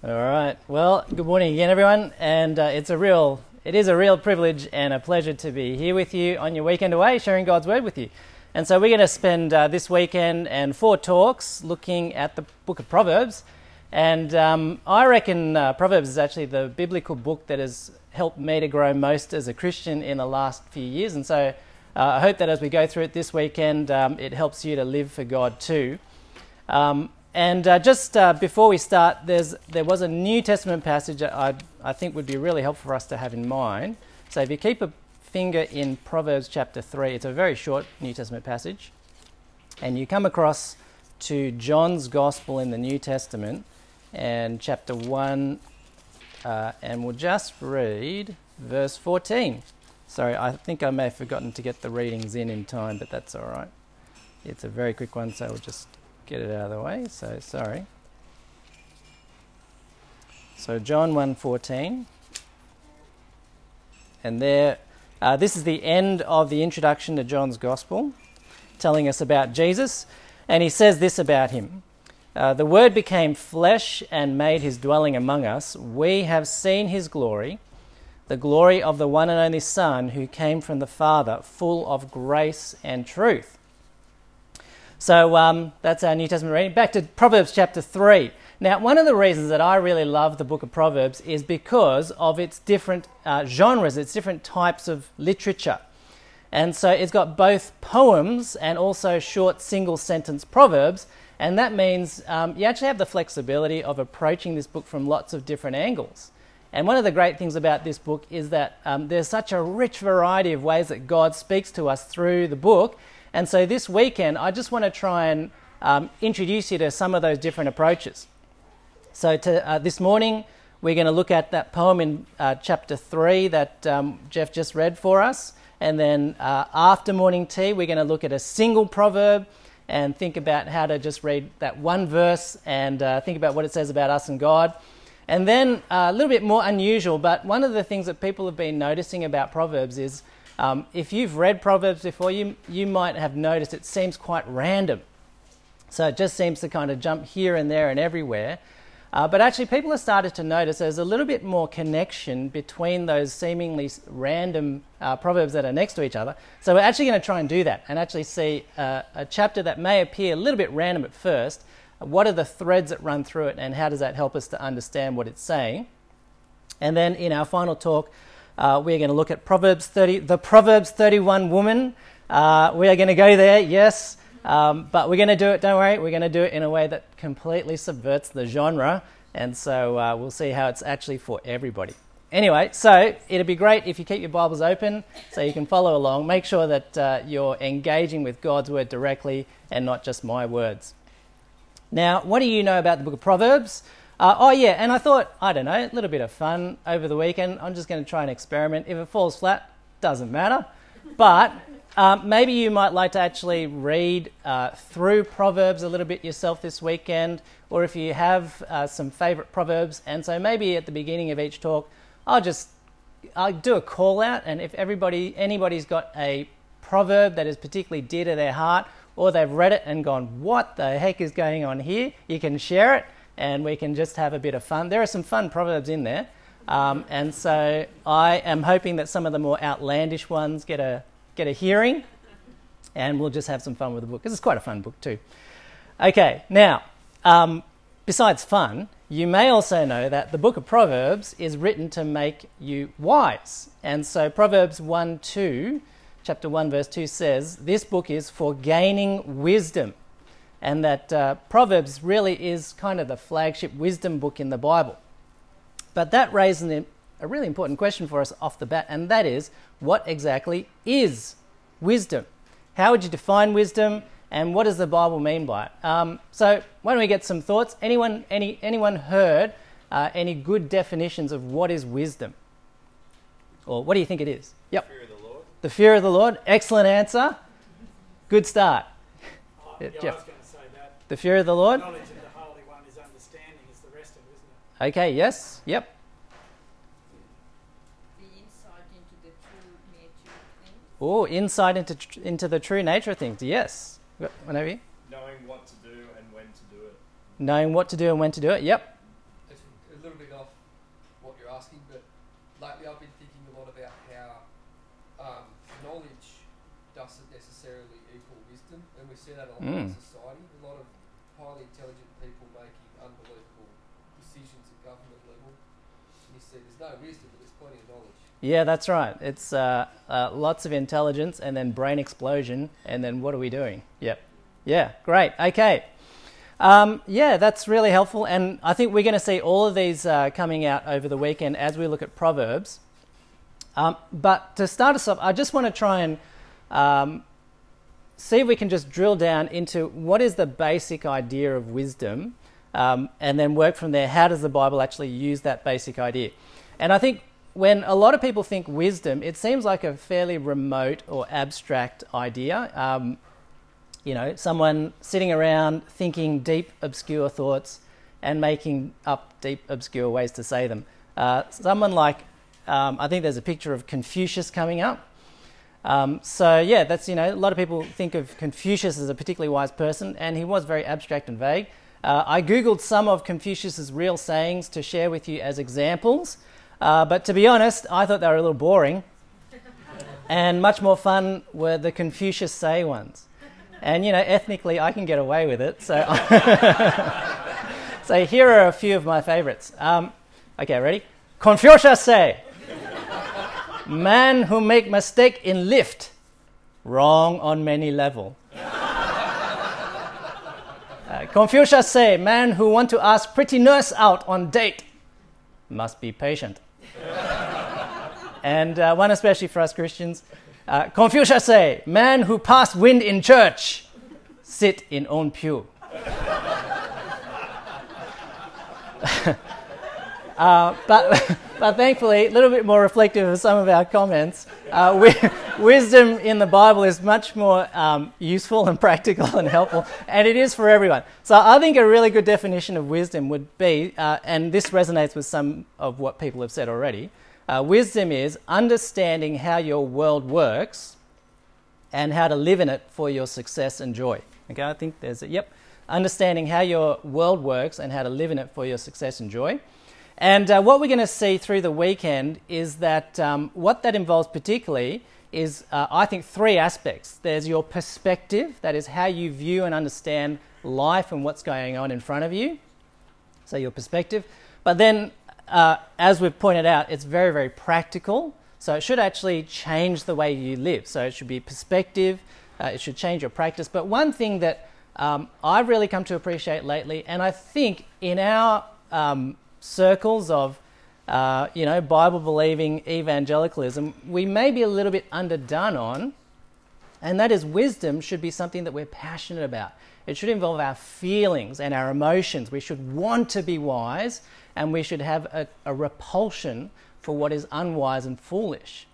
All right. Well, good morning again, everyone. And uh, it's a real, it is a real privilege and a pleasure to be here with you on your weekend away, sharing God's word with you. And so we're going to spend uh, this weekend and four talks looking at the book of Proverbs. And um, I reckon uh, Proverbs is actually the biblical book that has helped me to grow most as a Christian in the last few years. And so uh, I hope that as we go through it this weekend, um, it helps you to live for God too. Um, and uh, just uh, before we start, there was a New Testament passage that I, I think would be really helpful for us to have in mind. So if you keep a finger in Proverbs chapter 3, it's a very short New Testament passage, and you come across to John's Gospel in the New Testament and chapter 1, uh, and we'll just read verse 14. Sorry, I think I may have forgotten to get the readings in in time, but that's all right. It's a very quick one, so we'll just get it out of the way. So sorry. So John 1:14, and there, uh, this is the end of the introduction to John's Gospel, telling us about Jesus, and he says this about him. Uh, the Word became flesh and made his dwelling among us. We have seen his glory, the glory of the one and only Son who came from the Father, full of grace and truth. So um, that's our New Testament reading. Back to Proverbs chapter 3. Now, one of the reasons that I really love the book of Proverbs is because of its different uh, genres, its different types of literature. And so it's got both poems and also short single sentence proverbs. And that means um, you actually have the flexibility of approaching this book from lots of different angles. And one of the great things about this book is that um, there's such a rich variety of ways that God speaks to us through the book and so this weekend, I just want to try and um, introduce you to some of those different approaches. So to, uh, this morning, we're going to look at that poem in uh, chapter 3 that um, Jeff just read for us. And then uh, after morning tea, we're going to look at a single proverb and think about how to just read that one verse and uh, think about what it says about us and God. And then uh, a little bit more unusual, but one of the things that people have been noticing about Proverbs is um, if you've read Proverbs before, you, you might have noticed it seems quite random. So it just seems to kind of jump here and there and everywhere. Uh, but actually, people have started to notice there's a little bit more connection between those seemingly random uh, proverbs that are next to each other. So we're actually going to try and do that and actually see uh, a chapter that may appear a little bit random at first. What are the threads that run through it, and how does that help us to understand what it's saying? And then in our final talk, uh, we're going to look at Proverbs 30, the Proverbs 31 woman. Uh, we are going to go there, yes, um, but we're going to do it, don't worry, we're going to do it in a way that completely subverts the genre, and so uh, we'll see how it's actually for everybody. Anyway, so it'd be great if you keep your Bibles open so you can follow along. Make sure that uh, you're engaging with God's word directly and not just my words. Now, what do you know about the book of Proverbs? Uh, oh, yeah, and I thought, I don't know, a little bit of fun over the weekend. I'm just going to try and experiment. If it falls flat, doesn't matter. But um, maybe you might like to actually read uh, through Proverbs a little bit yourself this weekend, or if you have uh, some favourite Proverbs. And so maybe at the beginning of each talk, I'll just I'll do a call out, and if everybody anybody's got a proverb that is particularly dear to their heart, or they've read it and gone, "What the heck is going on here?" You can share it and we can just have a bit of fun. There are some fun proverbs in there. Um, and so I am hoping that some of the more outlandish ones get a, get a hearing, and we'll just have some fun with the book, because it's quite a fun book too. Okay, now, um, besides fun, you may also know that the book of Proverbs is written to make you wise. And so Proverbs 1 2, chapter 1, verse 2 says, This book is for gaining wisdom and that uh, Proverbs really is kind of the flagship wisdom book in the Bible. But that raises a really important question for us off the bat, and that is what exactly is wisdom? How would you define wisdom, and what does the Bible mean by it? Um, so, why don't we get some thoughts? Anyone, any, anyone heard uh, any good definitions of what is wisdom? Or what do you think it is? Yep. The fear of the Lord. The fear of the Lord. Excellent answer. Good start. Uh, yeah, Jeff. The fear of the Lord? Knowledge of the Holy One is understanding, is the rest of it, isn't it? Okay, yes, yep. The insight into the true nature of things. Oh, insight into, tr- into the true nature of things, yes. Whenever you? Knowing what to do and when to do it. Knowing what to do and when to do it, yep. It's, a little bit off what you're asking, but lately I've been thinking a lot about how um, knowledge doesn't necessarily equal wisdom, and we see that a lot in Mm. society. A lot of highly intelligent people making unbelievable decisions at government level. And you see there's no wisdom, but there's plenty of knowledge. Yeah, that's right. It's uh, uh, lots of intelligence and then brain explosion, and then what are we doing? Yep. Yeah, great. Okay. Um, yeah, that's really helpful, and I think we're going to see all of these uh, coming out over the weekend as we look at Proverbs. Um, but to start us off, I just want to try and um, see if we can just drill down into what is the basic idea of wisdom, um, and then work from there. How does the Bible actually use that basic idea? And I think when a lot of people think wisdom, it seems like a fairly remote or abstract idea. Um, you know, someone sitting around thinking deep, obscure thoughts and making up deep, obscure ways to say them. Uh, someone like, um, I think there's a picture of Confucius coming up. Um, so, yeah, that's, you know, a lot of people think of Confucius as a particularly wise person, and he was very abstract and vague. Uh, I googled some of Confucius's real sayings to share with you as examples, uh, but to be honest, I thought they were a little boring, and much more fun were the Confucius say ones. And you know, ethnically, I can get away with it. So, so here are a few of my favorites. Um, okay, ready? Confucius say, "Man who make mistake in lift, wrong on many level." Uh, Confucius say, "Man who want to ask pretty nurse out on date, must be patient." And uh, one especially for us Christians. Uh, Confucius say, "Man who pass wind in church, sit in own pew." uh, but, but thankfully, a little bit more reflective of some of our comments. Uh, wi- wisdom in the Bible is much more um, useful and practical and helpful, and it is for everyone. So I think a really good definition of wisdom would be, uh, and this resonates with some of what people have said already. Uh, wisdom is understanding how your world works and how to live in it for your success and joy. Okay, I think there's a, yep, understanding how your world works and how to live in it for your success and joy. And uh, what we're going to see through the weekend is that um, what that involves particularly is, uh, I think, three aspects. There's your perspective, that is how you view and understand life and what's going on in front of you. So, your perspective. But then uh, as we've pointed out, it's very, very practical. So it should actually change the way you live. So it should be perspective, uh, it should change your practice. But one thing that um, I've really come to appreciate lately, and I think in our um, circles of uh, you know Bible believing evangelicalism, we may be a little bit underdone on, and that is wisdom should be something that we're passionate about. It should involve our feelings and our emotions. We should want to be wise and we should have a, a repulsion for what is unwise and foolish.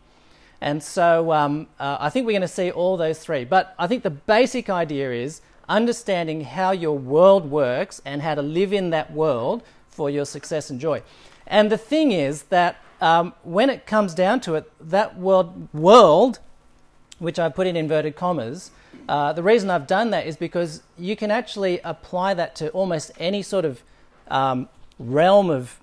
And so um, uh, I think we're going to see all those three. But I think the basic idea is understanding how your world works and how to live in that world for your success and joy. And the thing is that um, when it comes down to it, that world, world which I put in inverted commas, uh, the reason I've done that is because you can actually apply that to almost any sort of um, realm of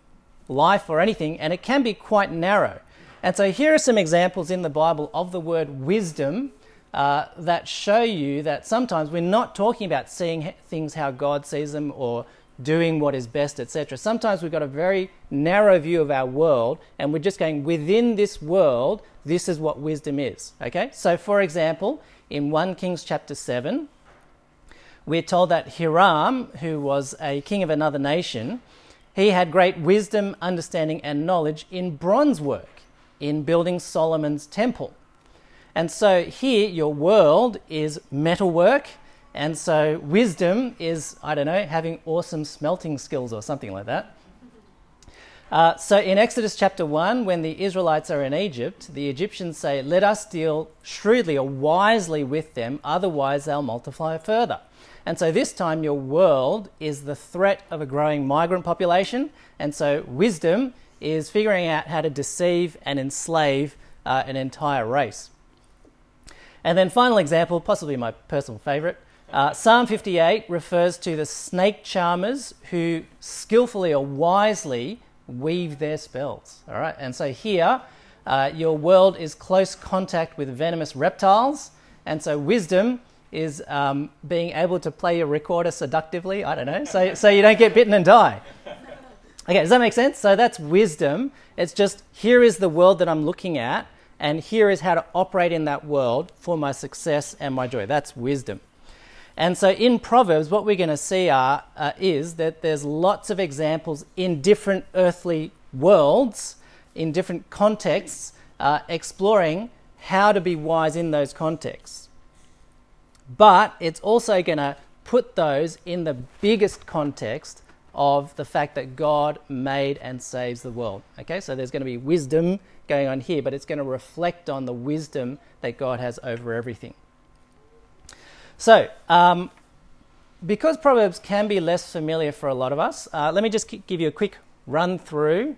life or anything, and it can be quite narrow. And so here are some examples in the Bible of the word wisdom uh, that show you that sometimes we're not talking about seeing things how God sees them or doing what is best, etc. Sometimes we've got a very narrow view of our world, and we're just going within this world. This is what wisdom is. Okay. So, for example, in 1 Kings chapter 7, we're told that Hiram, who was a king of another nation, he had great wisdom, understanding, and knowledge in bronze work, in building Solomon's temple. And so here, your world is metalwork, and so wisdom is, I don't know, having awesome smelting skills or something like that. Uh, so in Exodus chapter 1, when the Israelites are in Egypt, the Egyptians say, Let us deal shrewdly or wisely with them, otherwise they'll multiply further. And so this time, your world is the threat of a growing migrant population. And so wisdom is figuring out how to deceive and enslave uh, an entire race. And then, final example, possibly my personal favorite. Uh, Psalm 58 refers to the snake charmers who skillfully or wisely weave their spells. All right, and so here, uh, your world is close contact with venomous reptiles, and so wisdom is um, being able to play your recorder seductively. I don't know, so so you don't get bitten and die. Okay, does that make sense? So that's wisdom. It's just here is the world that I'm looking at, and here is how to operate in that world for my success and my joy. That's wisdom. And so in Proverbs, what we're going to see are, uh, is that there's lots of examples in different earthly worlds, in different contexts, uh, exploring how to be wise in those contexts. But it's also going to put those in the biggest context of the fact that God made and saves the world. Okay, so there's going to be wisdom going on here, but it's going to reflect on the wisdom that God has over everything. So, um, because Proverbs can be less familiar for a lot of us, uh, let me just give you a quick run through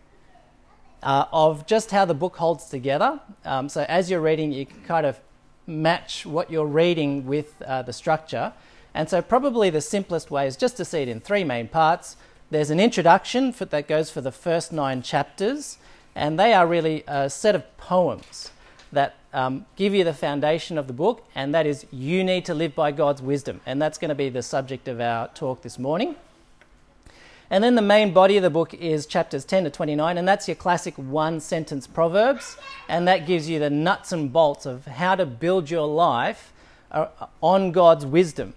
uh, of just how the book holds together. Um, so, as you're reading, you can kind of match what you're reading with uh, the structure. And so, probably the simplest way is just to see it in three main parts. There's an introduction for, that goes for the first nine chapters, and they are really a set of poems that um, give you the foundation of the book, and that is you need to live by God's wisdom. And that's going to be the subject of our talk this morning. And then the main body of the book is chapters 10 to 29, and that's your classic one sentence Proverbs. And that gives you the nuts and bolts of how to build your life uh, on God's wisdom.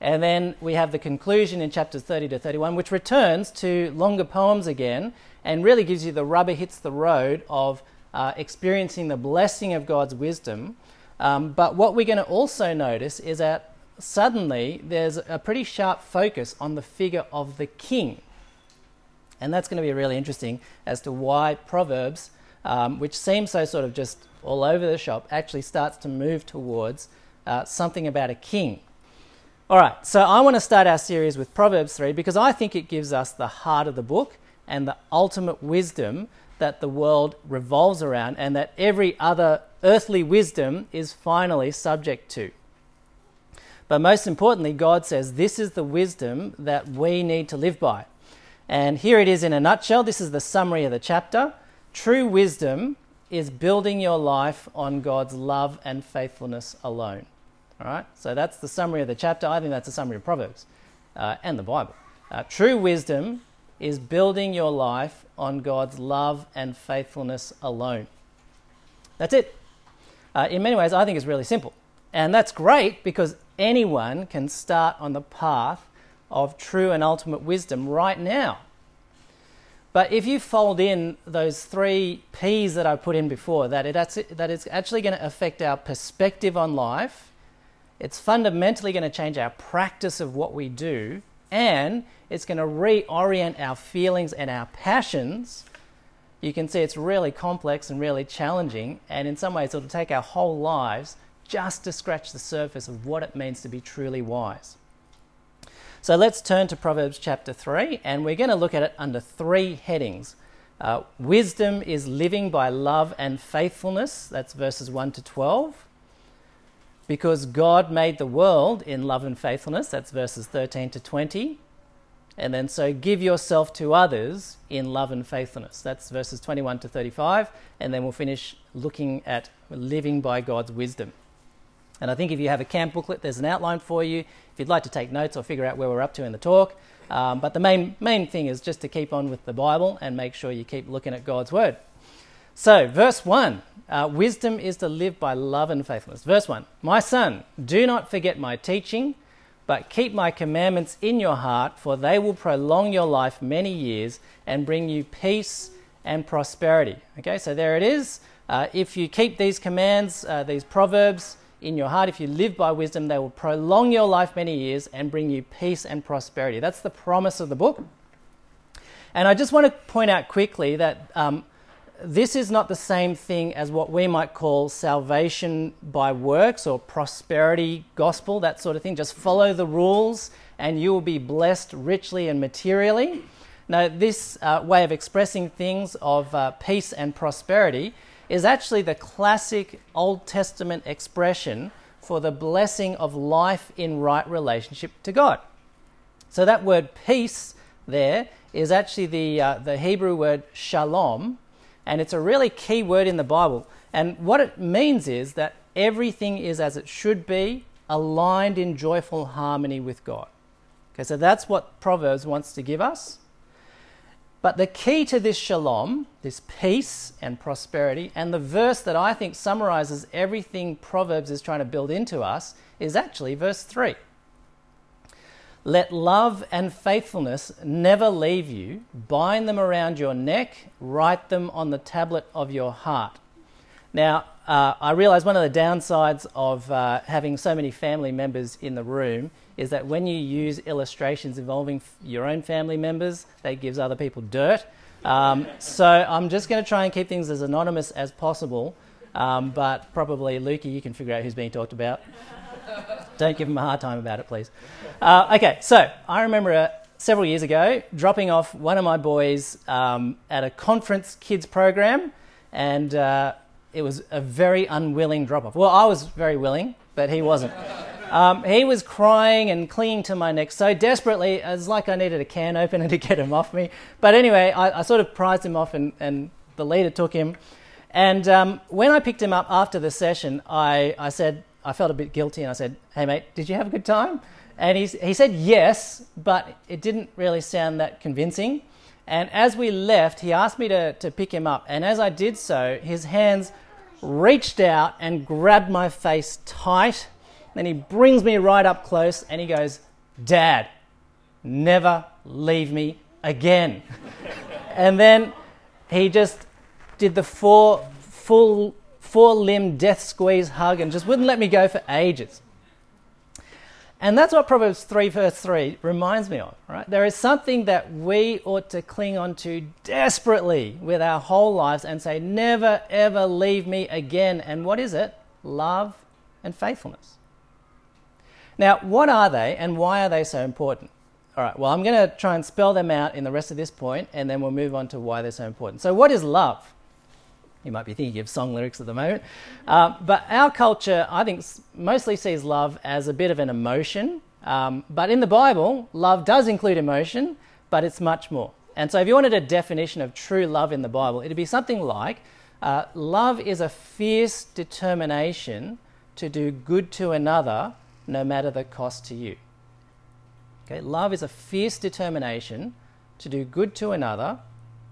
And then we have the conclusion in chapters 30 to 31, which returns to longer poems again and really gives you the rubber hits the road of uh, experiencing the blessing of God's wisdom. Um, but what we're going to also notice is that suddenly there's a pretty sharp focus on the figure of the king. And that's going to be really interesting as to why Proverbs, um, which seems so sort of just all over the shop, actually starts to move towards uh, something about a king. All right, so I want to start our series with Proverbs 3 because I think it gives us the heart of the book and the ultimate wisdom that the world revolves around and that every other earthly wisdom is finally subject to. But most importantly, God says this is the wisdom that we need to live by. And here it is in a nutshell. This is the summary of the chapter. True wisdom is building your life on God's love and faithfulness alone. All right, so that's the summary of the chapter. I think that's a summary of Proverbs uh, and the Bible. Uh, true wisdom is building your life on God's love and faithfulness alone. That's it. Uh, in many ways, I think it's really simple. And that's great because anyone can start on the path of true and ultimate wisdom right now. But if you fold in those three P's that I put in before, that, it, that it's actually going to affect our perspective on life, it's fundamentally going to change our practice of what we do, and it's going to reorient our feelings and our passions. You can see it's really complex and really challenging, and in some ways, it'll take our whole lives just to scratch the surface of what it means to be truly wise. So let's turn to Proverbs chapter 3, and we're going to look at it under three headings. Uh, wisdom is living by love and faithfulness, that's verses 1 to 12 because God made the world in love and faithfulness. That's verses 13 to 20. And then, so give yourself to others in love and faithfulness. That's verses 21 to 35. And then we'll finish looking at living by God's wisdom. And I think if you have a camp booklet, there's an outline for you if you'd like to take notes or figure out where we're up to in the talk. Um, but the main, main thing is just to keep on with the Bible and make sure you keep looking at God's Word. So, verse 1 uh, wisdom is to live by love and faithfulness. Verse 1 My son, do not forget my teaching, but keep my commandments in your heart, for they will prolong your life many years and bring you peace and prosperity. Okay, so there it is. Uh, if you keep these commands, uh, these proverbs in your heart, if you live by wisdom, they will prolong your life many years and bring you peace and prosperity. That's the promise of the book. And I just want to point out quickly that um, this is not the same thing as what we might call salvation by works or prosperity gospel, that sort of thing. Just follow the rules and you will be blessed richly and materially. Now, this uh, way of expressing things of uh, peace and prosperity is actually the classic Old Testament expression for the blessing of life in right relationship to God. So, that word peace there is actually the, uh, the Hebrew word shalom, and it's a really key word in the Bible. And what it means is that everything is as it should be, aligned in joyful harmony with God. Okay, so that's what Proverbs wants to give us. But the key to this shalom, this peace and prosperity, and the verse that I think summarizes everything Proverbs is trying to build into us is actually verse 3. Let love and faithfulness never leave you. Bind them around your neck, write them on the tablet of your heart. Now, uh, I realize one of the downsides of uh, having so many family members in the room is that when you use illustrations involving f- your own family members, that gives other people dirt. Um, so I'm just going to try and keep things as anonymous as possible. Um, but probably, Lukey, you can figure out who's being talked about. Don't give him a hard time about it, please. Uh, okay, so I remember uh, several years ago dropping off one of my boys um, at a conference kids program, and uh, it was a very unwilling drop off. Well, I was very willing, but he wasn't. Um, he was crying and clinging to my neck so desperately, it was like I needed a can opener to get him off me. But anyway, I, I sort of prized him off, and, and the leader took him. And um, when I picked him up after the session, I, I said, I felt a bit guilty, and I said, Hey, mate, did you have a good time? And he, he said yes, but it didn't really sound that convincing. And as we left, he asked me to, to pick him up. And as I did so, his hands reached out and grabbed my face tight. Then he brings me right up close and he goes, Dad, never leave me again. and then he just did the four, full, four limb death squeeze hug and just wouldn't let me go for ages. And that's what Proverbs 3, verse 3 reminds me of, right? There is something that we ought to cling on to desperately with our whole lives and say, never, ever leave me again. And what is it? Love and faithfulness. Now, what are they and why are they so important? All right, well, I'm going to try and spell them out in the rest of this point and then we'll move on to why they're so important. So, what is love? You might be thinking of song lyrics at the moment. Uh, but our culture, I think, mostly sees love as a bit of an emotion. Um, but in the Bible, love does include emotion, but it's much more. And so, if you wanted a definition of true love in the Bible, it'd be something like uh, love is a fierce determination to do good to another, no matter the cost to you. Okay, love is a fierce determination to do good to another,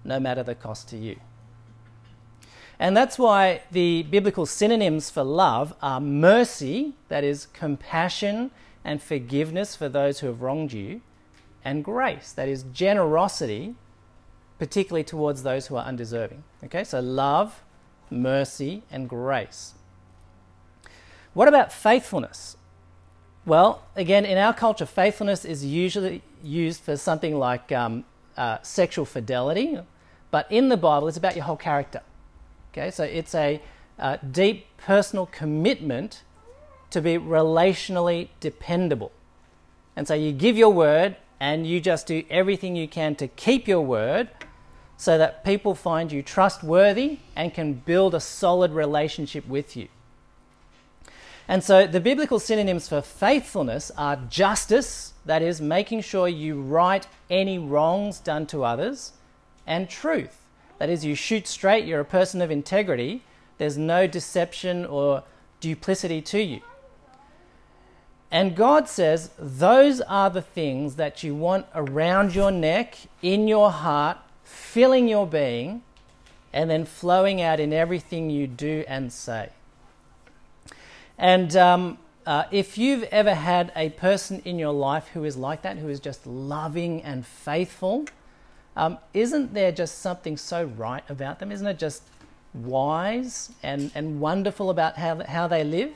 no matter the cost to you. And that's why the biblical synonyms for love are mercy, that is, compassion and forgiveness for those who have wronged you, and grace, that is, generosity, particularly towards those who are undeserving. Okay, so love, mercy, and grace. What about faithfulness? Well, again, in our culture, faithfulness is usually used for something like um, uh, sexual fidelity, but in the Bible, it's about your whole character. Okay, so it's a uh, deep personal commitment to be relationally dependable. And so you give your word and you just do everything you can to keep your word so that people find you trustworthy and can build a solid relationship with you. And so the biblical synonyms for faithfulness are justice, that is, making sure you right any wrongs done to others, and truth, that is, you shoot straight, you're a person of integrity, there's no deception or duplicity to you. And God says those are the things that you want around your neck, in your heart, filling your being, and then flowing out in everything you do and say. And um, uh, if you've ever had a person in your life who is like that, who is just loving and faithful, um, isn't there just something so right about them? Isn't it just wise and, and wonderful about how, how they live?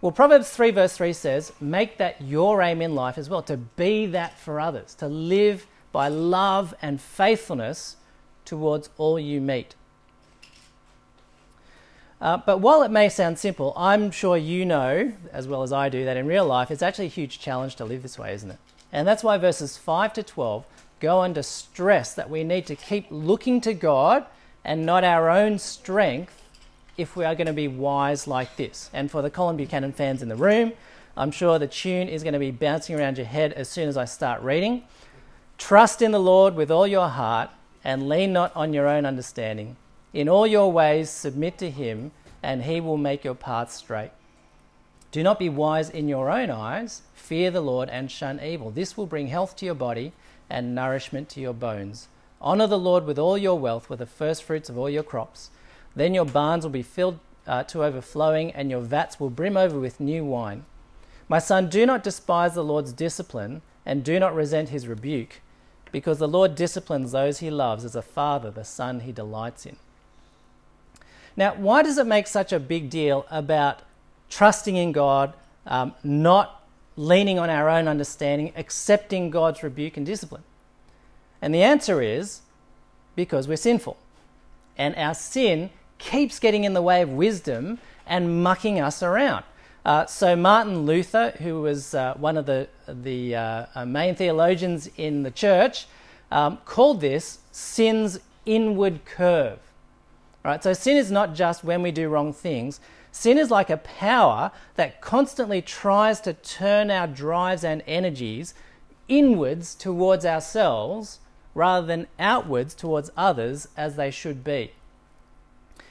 Well, Proverbs 3, verse 3 says, Make that your aim in life as well, to be that for others, to live by love and faithfulness towards all you meet. Uh, but while it may sound simple, I'm sure you know, as well as I do, that in real life it's actually a huge challenge to live this way, isn't it? And that's why verses 5 to 12 go under stress that we need to keep looking to God and not our own strength if we are going to be wise like this. And for the Colin Buchanan fans in the room, I'm sure the tune is going to be bouncing around your head as soon as I start reading. Trust in the Lord with all your heart and lean not on your own understanding. In all your ways, submit to him, and he will make your paths straight. Do not be wise in your own eyes. Fear the Lord and shun evil. This will bring health to your body and nourishment to your bones. Honor the Lord with all your wealth, with the first fruits of all your crops. Then your barns will be filled uh, to overflowing, and your vats will brim over with new wine. My son, do not despise the Lord's discipline, and do not resent his rebuke, because the Lord disciplines those he loves as a father the son he delights in. Now, why does it make such a big deal about trusting in God, um, not leaning on our own understanding, accepting God's rebuke and discipline? And the answer is because we're sinful. And our sin keeps getting in the way of wisdom and mucking us around. Uh, so Martin Luther, who was uh, one of the the uh, uh main theologians in the church, um, called this sin's inward curve. Right. So sin is not just when we do wrong things. Sin is like a power that constantly tries to turn our drives and energies inwards towards ourselves rather than outwards towards others as they should be.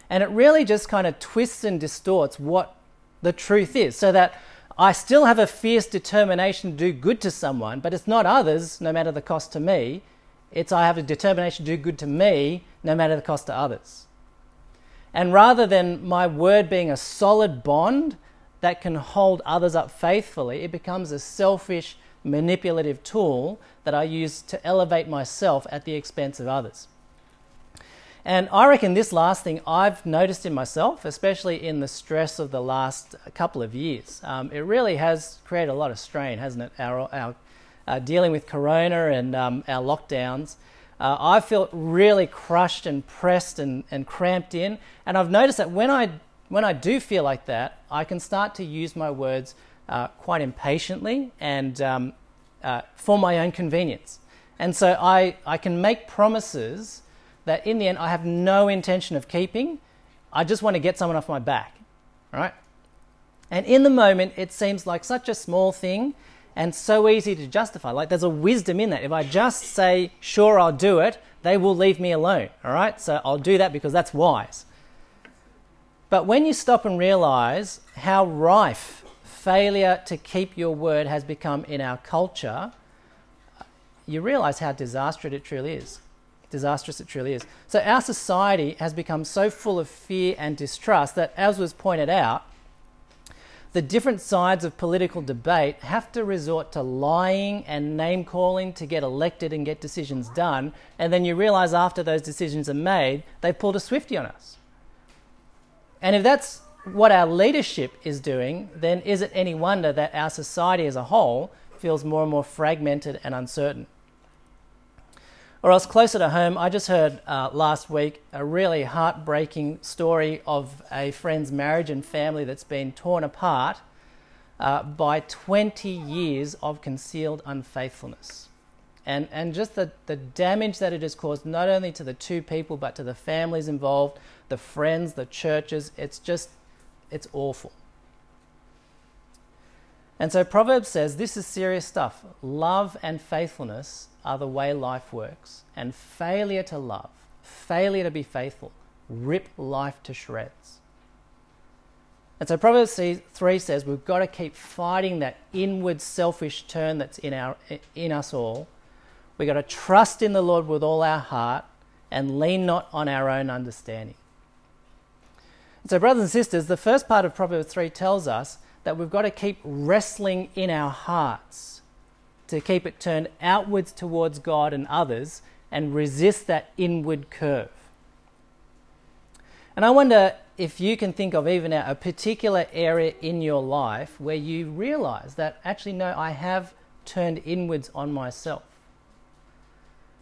And it really just kind of twists and distorts what the truth is, so that I still have a fierce determination to do good to someone, but it's not others, no matter the cost to me. It's I have a determination to do good to me, no matter the cost to others. And rather than my word being a solid bond that can hold others up faithfully, it becomes a selfish, manipulative tool that I use to elevate myself at the expense of others. And I reckon this last thing I've noticed in myself, especially in the stress of the last couple of years. Um, it really has created a lot of strain, hasn't it? Our, our uh, dealing with Corona and um, our lockdowns. Uh, I felt really crushed and pressed and, and cramped in. And I've noticed that when I, when I do feel like that, I can start to use my words uh, quite impatiently and um, uh, for my own convenience. And so I, I can make promises that in the end I have no intention of keeping. I just want to get someone off my back, right? And in the moment, it seems like such a small thing and so easy to justify. Like there's a wisdom in that. If I just say, sure, I'll do it, they will leave me alone, all right? So I'll do that because that's wise. But when you stop and realize how rife failure to keep your word has become in our culture, you realize how disastrous it truly is disastrous it truly is. So, our society has become so full of fear and distrust that, as was pointed out, the different sides of political debate have to resort to lying and name calling to get elected and get decisions done. And then you realize after those decisions are made, they've pulled a Swifty on us. And if that's what our leadership is doing, then is it any wonder that our society as a whole feels more and more fragmented and uncertain? Or else, closer to home, I just heard uh, last week a really heartbreaking story of a friend's marriage and family that's been torn apart uh, by 20 years of concealed unfaithfulness. And, and just the, the damage that it has caused, not only to the two people, but to the families involved, the friends, the churches, it's just, it's awful. And so Proverbs says this is serious stuff. Love and faithfulness are the way life works. And failure to love, failure to be faithful, rip life to shreds. And so Proverbs 3 says we've got to keep fighting that inward selfish turn that's in, our, in us all. We've got to trust in the Lord with all our heart and lean not on our own understanding. And so, brothers and sisters, the first part of Proverbs 3 tells us that we've got to keep wrestling in our hearts to keep it turned outwards towards God and others and resist that inward curve. And I wonder if you can think of even a particular area in your life where you realize that actually, no, I have turned inwards on myself.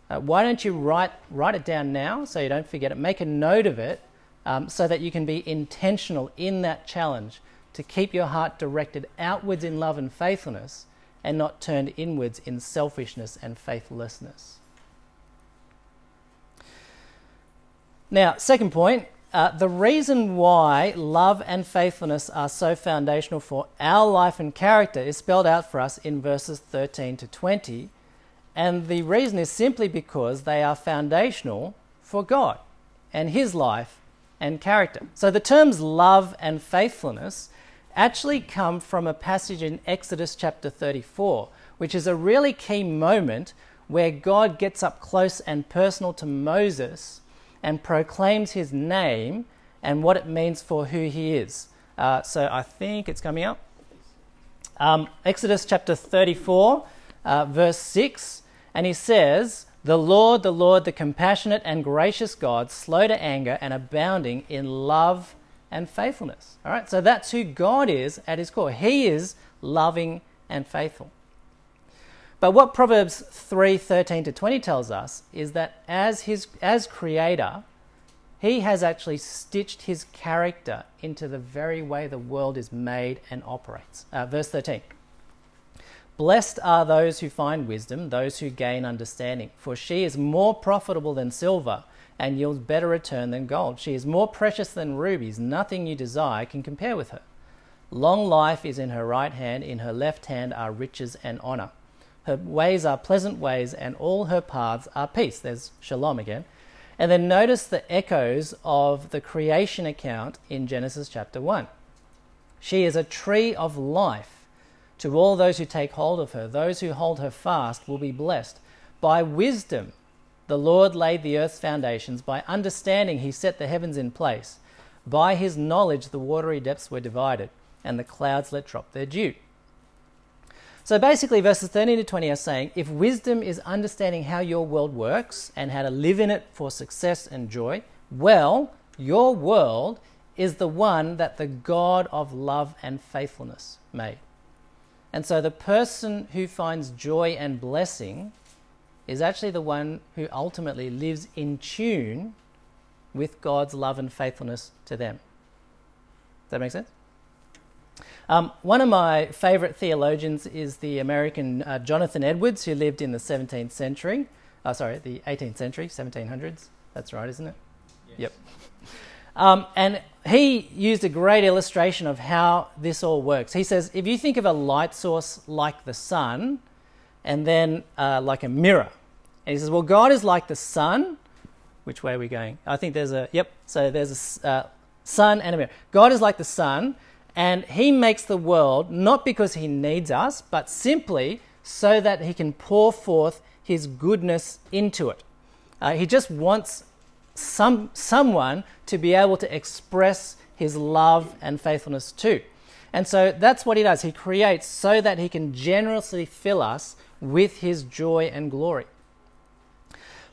Uh, why don't you write, write it down now so you don't forget it? Make a note of it um, so that you can be intentional in that challenge to keep your heart directed outwards in love and faithfulness and not turned inwards in selfishness and faithlessness. Now, second point uh, the reason why love and faithfulness are so foundational for our life and character is spelled out for us in verses 13 to 20. and the reason is simply because they are foundational for God and His life and character. So the terms love and faithfulness actually come from a passage in Exodus chapter 34, which is a really key moment where God gets up close and personal to Moses and proclaims his name and what it means for who he is. Uh, so I think it's coming up. Um, Exodus chapter 34, uh, verse 6, and he says, The Lord, the Lord, the compassionate and gracious God, slow to anger and abounding in love and faithfulness. All right, so that's who God is at his core. He is loving and faithful. But what Proverbs 3:13 to 20 tells us is that as his as creator, he has actually stitched his character into the very way the world is made and operates. Uh, verse 13. Blessed are those who find wisdom, those who gain understanding, for she is more profitable than silver and yields better return than gold. She is more precious than rubies. Nothing you desire can compare with her. Long life is in her right hand, in her left hand are riches and honor. Her ways are pleasant ways, and all her paths are peace. There's shalom again. And then notice the echoes of the creation account in Genesis chapter 1. She is a tree of life to all those who take hold of her. Those who hold her fast will be blessed. By wisdom, the Lord laid the earth's foundations. By understanding, he set the heavens in place. By his knowledge, the watery depths were divided, and the clouds let drop their dew. So basically, verses 13 to 20 are saying if wisdom is understanding how your world works and how to live in it for success and joy, well, your world is the one that the God of love and faithfulness made. And so the person who finds joy and blessing is actually the one who ultimately lives in tune with God's love and faithfulness to them. Does that make sense? Um, one of my favorite theologians is the American uh, Jonathan Edwards, who lived in the 17th century. Uh, sorry, the 18th century, 1700s. That's right, isn't it? Yes. Yep. Um, and he used a great illustration of how this all works. He says if you think of a light source like the sun, and then uh, like a mirror, and he says, well, God is like the sun. Which way are we going? I think there's a, yep, so there's a uh, sun and a mirror. God is like the sun, and he makes the world not because he needs us, but simply so that he can pour forth his goodness into it. Uh, he just wants some, someone to be able to express his love and faithfulness to. And so that's what he does. He creates so that he can generously fill us with his joy and glory.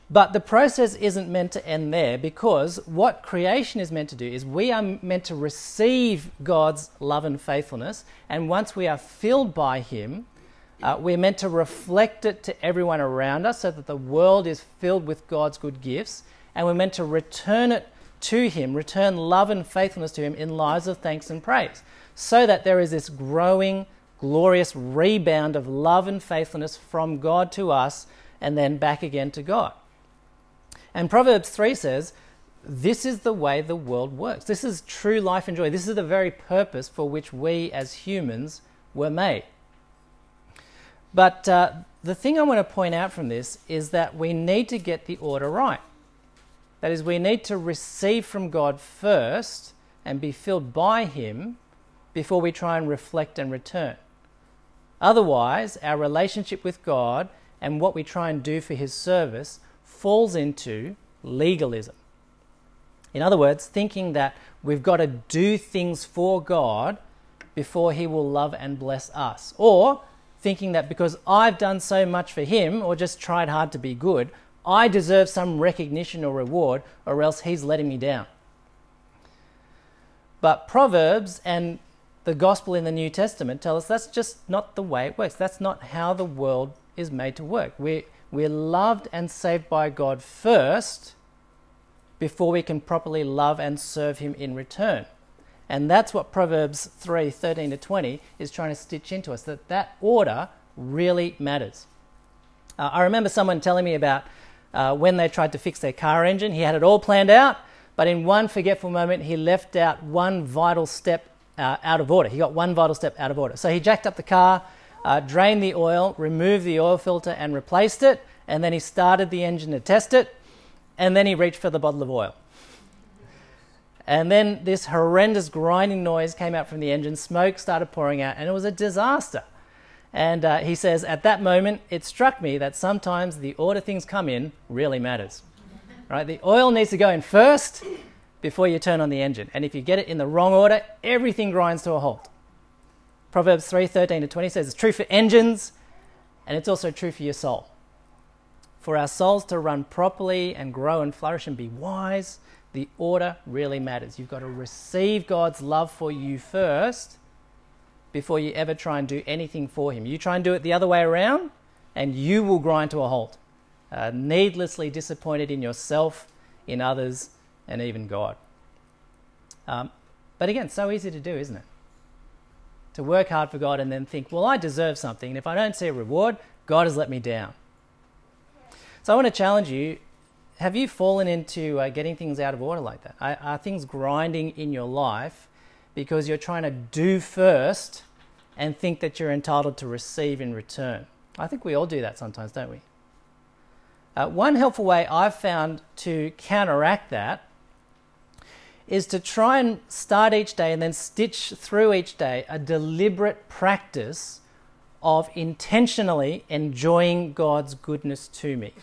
But the process isn't meant to end there because what creation is meant to do is we are meant to receive God's love and faithfulness, and once we are filled by Him, uh, we're meant to reflect it to everyone around us so that the world is filled with God's good gifts, and we're meant to return it to Him, return love and faithfulness to Him in lives of thanks and praise, so that there is this growing, glorious rebound of love and faithfulness from God to us and then back again to God. And Proverbs 3 says, This is the way the world works. This is true life and joy. This is the very purpose for which we as humans were made. But uh, the thing I want to point out from this is that we need to get the order right. That is, we need to receive from God first and be filled by Him before we try and reflect and return. Otherwise, our relationship with God and what we try and do for His service falls into legalism. In other words, thinking that we've got to do things for God before He will love and bless us. Or thinking that because I've done so much for Him or just tried hard to be good, I deserve some recognition or reward, or else He's letting me down. But Proverbs and the gospel in the New Testament tell us that's just not the way it works. That's not how the world is made to work. We're, we're loved and saved by God first before we can properly love and serve Him in return. And that's what Proverbs 3 13 to 20 is trying to stitch into us that that order really matters. Uh, I remember someone telling me about uh, when they tried to fix their car engine. He had it all planned out, but in one forgetful moment, he left out one vital step uh, out of order. He got one vital step out of order. So he jacked up the car, uh, drained the oil, removed the oil filter, and replaced it. And then he started the engine to test it. And then he reached for the bottle of oil. And then this horrendous grinding noise came out from the engine, smoke started pouring out, and it was a disaster. And uh, he says, At that moment, it struck me that sometimes the order things come in really matters. Right? The oil needs to go in first before you turn on the engine. And if you get it in the wrong order, everything grinds to a halt. Proverbs 3:13 to 20 says it's true for engines and it's also true for your soul. For our souls to run properly and grow and flourish and be wise, the order really matters. You've got to receive God's love for you first before you ever try and do anything for Him. You try and do it the other way around, and you will grind to a halt, uh, needlessly disappointed in yourself, in others, and even God. Um, but again, so easy to do, isn't it? To work hard for God and then think, well, I deserve something, and if I don't see a reward, God has let me down. So I want to challenge you have you fallen into uh, getting things out of order like that? Are, are, things grinding in your life because you're trying to do first and think that you're entitled to receive in return? I think we all do that sometimes, don't we? Uh, one helpful way I've found to counteract that is to try and start each day and then stitch through each day a deliberate practice of intentionally enjoying God's goodness to me.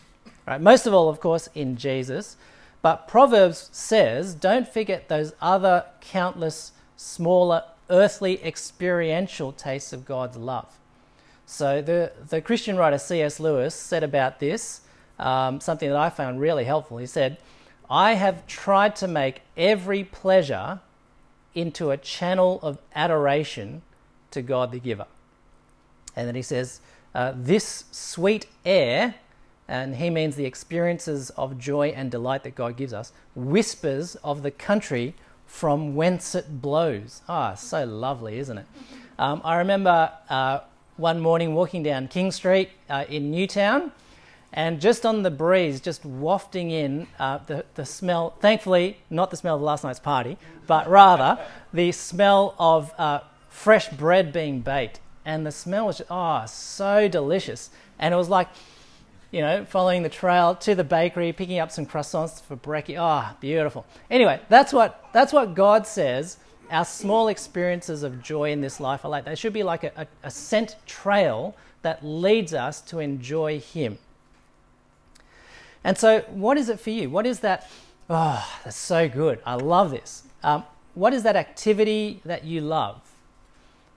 Right? Most of all, of course, in Jesus. But Proverbs says, don't forget those other countless smaller earthly experiential tastes of God's love. So the, the Christian writer C.S. Lewis said about this um, something that I found really helpful. He said, I have tried to make every pleasure into a channel of adoration to God the giver. And then he says, uh, This sweet air and he means the experiences of joy and delight that God gives us, whispers of the country from whence it blows. Ah, so lovely, isn't it? Um, I remember uh, one morning walking down King Street uh, in Newtown, and just on the breeze, just wafting in uh, the, the smell, thankfully, not the smell of last night's party, but rather the smell of uh, fresh bread being baked. And the smell was just, oh, so delicious. And it was like, you know, following the trail to the bakery, picking up some croissants for brekkie. Ah, oh, beautiful. Anyway, that's what, that's what God says. Our small experiences of joy in this life are like. They should be like a, a, a scent trail that leads us to enjoy Him. And so, what is it for you? What is that? Oh, that's so good. I love this. Um, what is that activity that you love?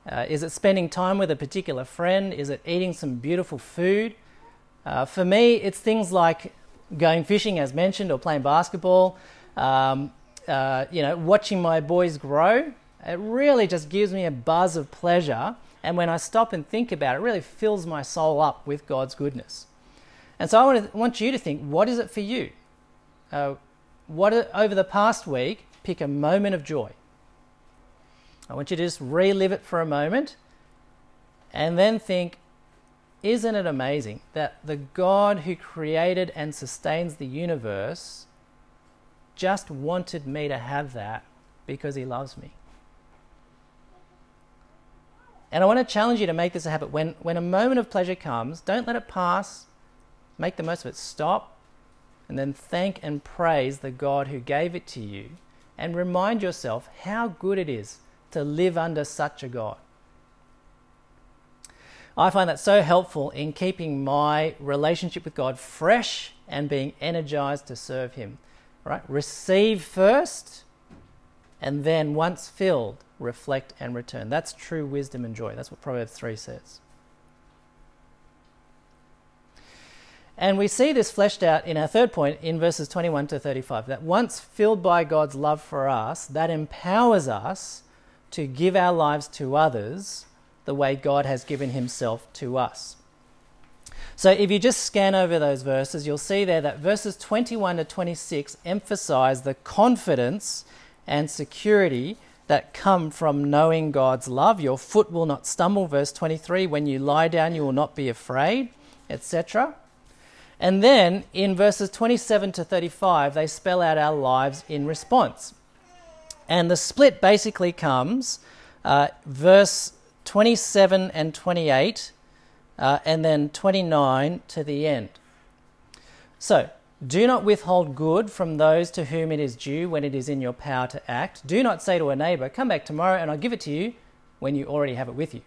Uh, is it spending time with a particular friend? Is it eating some beautiful food? Uh, for me, it's things like going fishing, as mentioned, or playing basketball. Um, uh, you know, watching my boys grow. It really just gives me a buzz of pleasure. And when I stop and think about it, it really fills my soul up with God's goodness. And so I want, to, want you to think what is it for you? Uh, what over the past week, pick a moment of joy. I want you to just relive it for a moment and then think isn't it amazing that the God who created and sustains the universe just wanted me to have that because he loves me? And I want to challenge you to make this a habit. When, when a moment of pleasure comes, don't let it pass. Make the most of it. Stop and then thank and praise the God who gave it to you. And remind yourself how good it is to live under such a God. I find that so helpful in keeping my relationship with God fresh and being energized to serve Him. Right? Receive first, and then once filled, reflect and return. That's true wisdom and joy. That's what Proverbs 3 says. And we see this fleshed out in our third point in verses 21 to 35 that once filled by God's love for us, that empowers us to give our lives to others the way God has given himself to us. So if you just scan over those verses, you'll see there that verses 21 to 26 emphasize the confidence and security that come from knowing God's love. Your foot will not stumble, verse 23. When you lie down, you will not be afraid, etc. And then in verses 27 to 35, they spell out our lives in response. And the split basically comes uh, verse 27 and 28, uh, and then 29 to the end. So, do not withhold good from those to whom it is due when it is in your power to act. Do not say to a neighbor, Come back tomorrow and I'll give it to you when you already have it with you.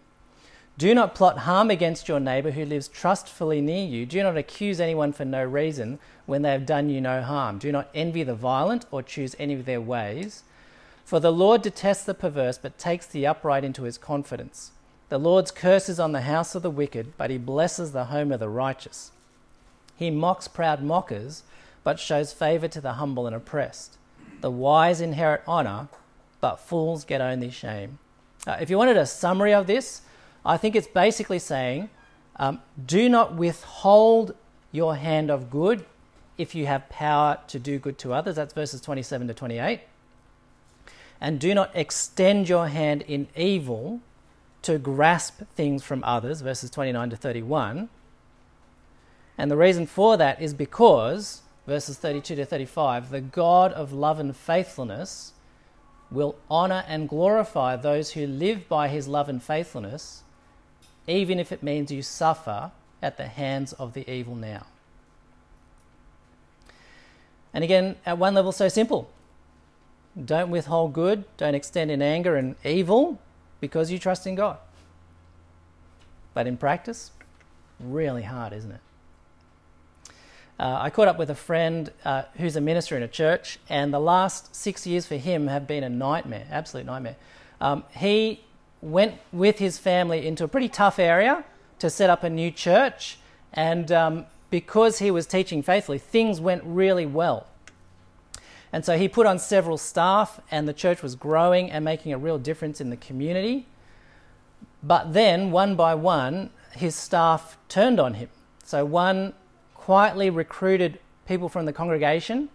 Do not plot harm against your neighbor who lives trustfully near you. Do not accuse anyone for no reason when they have done you no harm. Do not envy the violent or choose any of their ways. For the Lord detests the perverse, but takes the upright into his confidence. The Lord's curse is on the house of the wicked, but he blesses the home of the righteous. He mocks proud mockers, but shows favor to the humble and oppressed. The wise inherit honor, but fools get only shame. Uh, if you wanted a summary of this, I think it's basically saying um, do not withhold your hand of good if you have power to do good to others. That's verses 27 to 28. And do not extend your hand in evil to grasp things from others, verses 29 to 31. And the reason for that is because, verses 32 to 35, the God of love and faithfulness will honor and glorify those who live by his love and faithfulness, even if it means you suffer at the hands of the evil now. And again, at one level, so simple. Don't withhold good, don't extend in anger and evil because you trust in God. But in practice, really hard, isn't it? Uh, I caught up with a friend uh, who's a minister in a church, and the last six years for him have been a nightmare, absolute nightmare. Um, he went with his family into a pretty tough area to set up a new church, and um, because he was teaching faithfully, things went really well. And so he put on several staff, and the church was growing and making a real difference in the community. But then, one by one, his staff turned on him. So one quietly recruited people from the congregation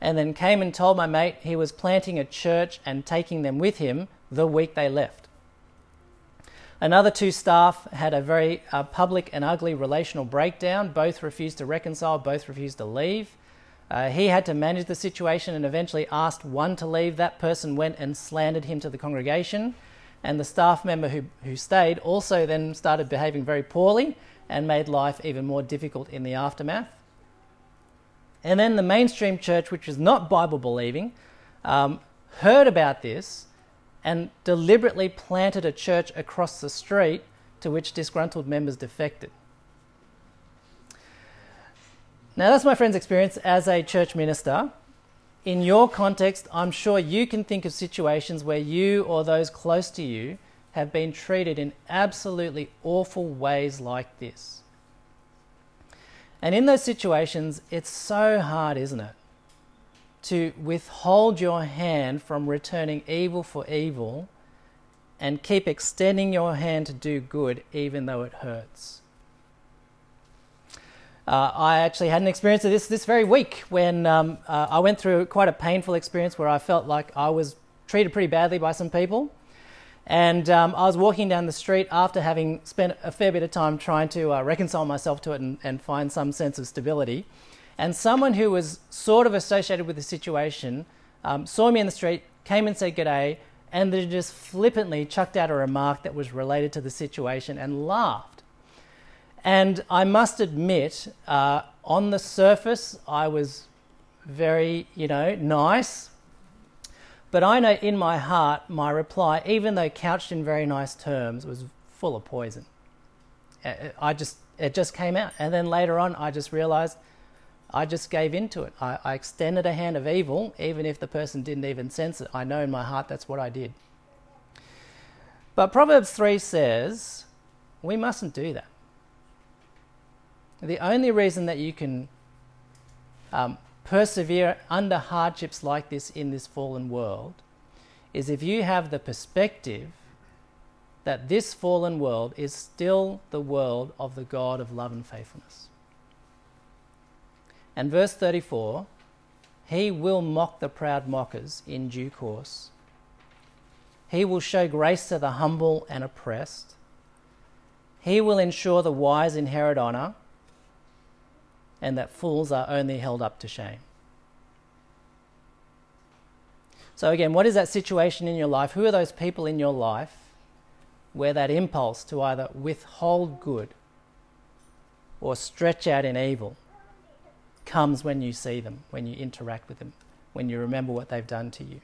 and then came and told my mate he was planting a church and taking them with him the week they left. Another two staff had a very uh, public and ugly relational breakdown. Both refused to reconcile, both refused to leave. Uh, he had to manage the situation and eventually asked one to leave. That person went and slandered him to the congregation. And the staff member who, who stayed also then started behaving very poorly and made life even more difficult in the aftermath. And then the mainstream church, which is not Bible believing, um, heard about this and deliberately planted a church across the street to which disgruntled members defected. Now, that's my friend's experience as a church minister. In your context, I'm sure you can think of situations where you or those close to you have been treated in absolutely awful ways like this. And in those situations, it's so hard, isn't it? To withhold your hand from returning evil for evil and keep extending your hand to do good even though it hurts. Uh, I actually had an experience of this this very week when um, uh, I went through quite a painful experience where I felt like I was treated pretty badly by some people. And um, I was walking down the street after having spent a fair bit of time trying to uh, reconcile myself to it and, and find some sense of stability. And someone who was sort of associated with the situation um, saw me in the street, came and said g'day, and then just flippantly chucked out a remark that was related to the situation and laughed. And I must admit, uh, on the surface, I was very, you know, nice. But I know in my heart, my reply, even though couched in very nice terms, was full of poison. I just, it just came out. And then later on, I just realized I just gave into it. I, I extended a hand of evil, even if the person didn't even sense it. I know in my heart that's what I did. But Proverbs 3 says we mustn't do that. The only reason that you can um, persevere under hardships like this in this fallen world is if you have the perspective that this fallen world is still the world of the God of love and faithfulness. And verse 34 He will mock the proud mockers in due course. He will show grace to the humble and oppressed. He will ensure the wise inherit honor and that fools are only held up to shame. So, again, what is that situation in your life? Who are those people in your life where that impulse to either withhold good or stretch out in evil comes when you see them, when you interact with them, when you remember what they've done to you.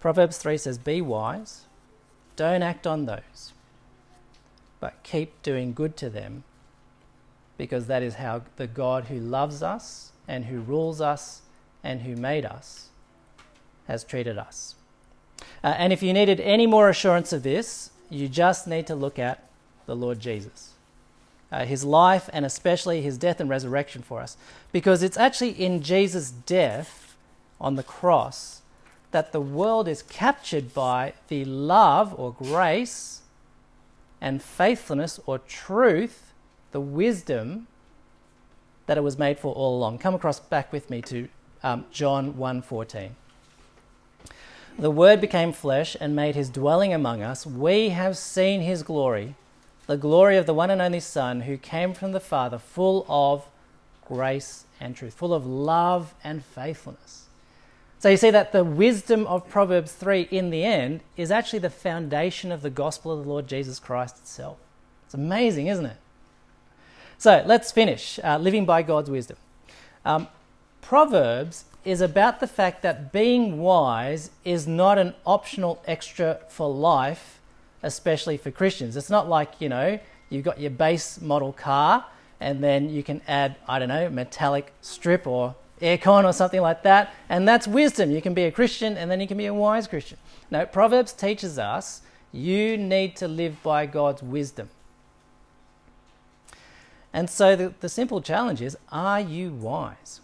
Proverbs 3 says, Be wise, don't act on those, but keep doing good to them, because that is how the God who loves us and who rules us and who made us has treated us. Uh, and if you needed any more assurance of this, you just need to look at the Lord Jesus. Uh, his life and especially his death and resurrection for us. Because it's actually in Jesus' death on the cross that the world is captured by the love or grace and faithfulness or truth, the wisdom that it was made for all along. Come across back with me to um, John 1:14. The word became flesh and made his dwelling among us. We have seen his glory, the glory of the one and only Son who came from the Father, full of grace and truth, full of love and faithfulness. So you see that the wisdom of Proverbs 3 in the end is actually the foundation of the gospel of the Lord Jesus Christ itself. It's amazing, isn't it? So let's finish uh, living by God's wisdom. Um, Proverbs is about the fact that being wise is not an optional extra for life, especially for Christians. It's not like, you know, you've got your base model car and then you can add, I don't know, metallic strip or aircon or something like that, and that's wisdom. You can be a Christian and then you can be a wise Christian. No, Proverbs teaches us you need to live by God's wisdom. And so the, the simple challenge is are you wise?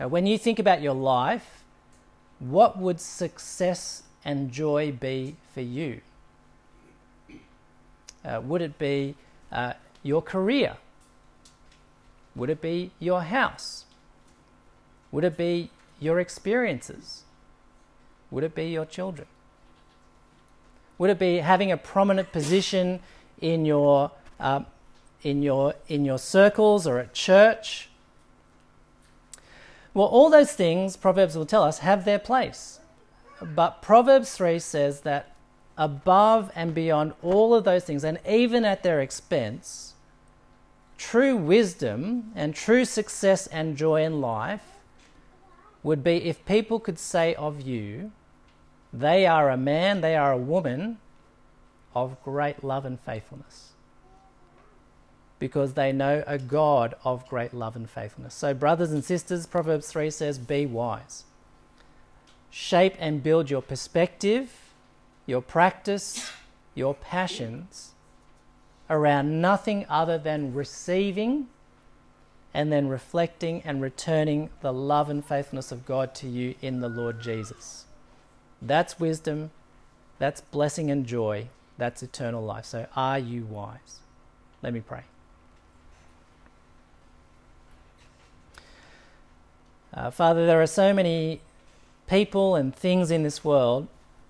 Now, when you think about your life, what would success and joy be for you? Uh, would it be uh, your career? Would it be your house? Would it be your experiences? Would it be your children? Would it be having a prominent position in your, uh, in your, in your circles or at church? Well, all those things, Proverbs will tell us, have their place. But Proverbs 3 says that above and beyond all of those things, and even at their expense, true wisdom and true success and joy in life would be if people could say of you, they are a man, they are a woman of great love and faithfulness. Because they know a God of great love and faithfulness. So, brothers and sisters, Proverbs 3 says, Be wise. Shape and build your perspective, your practice, your passions around nothing other than receiving and then reflecting and returning the love and faithfulness of God to you in the Lord Jesus. That's wisdom, that's blessing and joy, that's eternal life. So, are you wise? Let me pray. Uh, Father, there are so many people and things in this world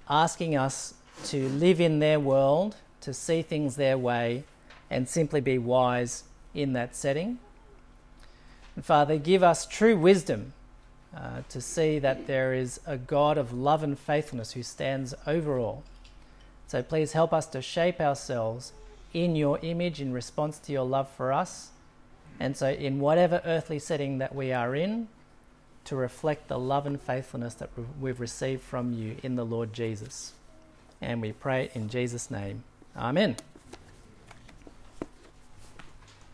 asking us to live in their world, to see things their way, and simply be wise in that setting. And Father, give us true wisdom uh, to see that there is a God of love and faithfulness who stands over all. So please help us to shape ourselves in your image in response to your love for us. And so, in whatever earthly setting that we are in, to reflect the love and faithfulness that we've received from you in the Lord Jesus. And we pray in Jesus' name. Amen.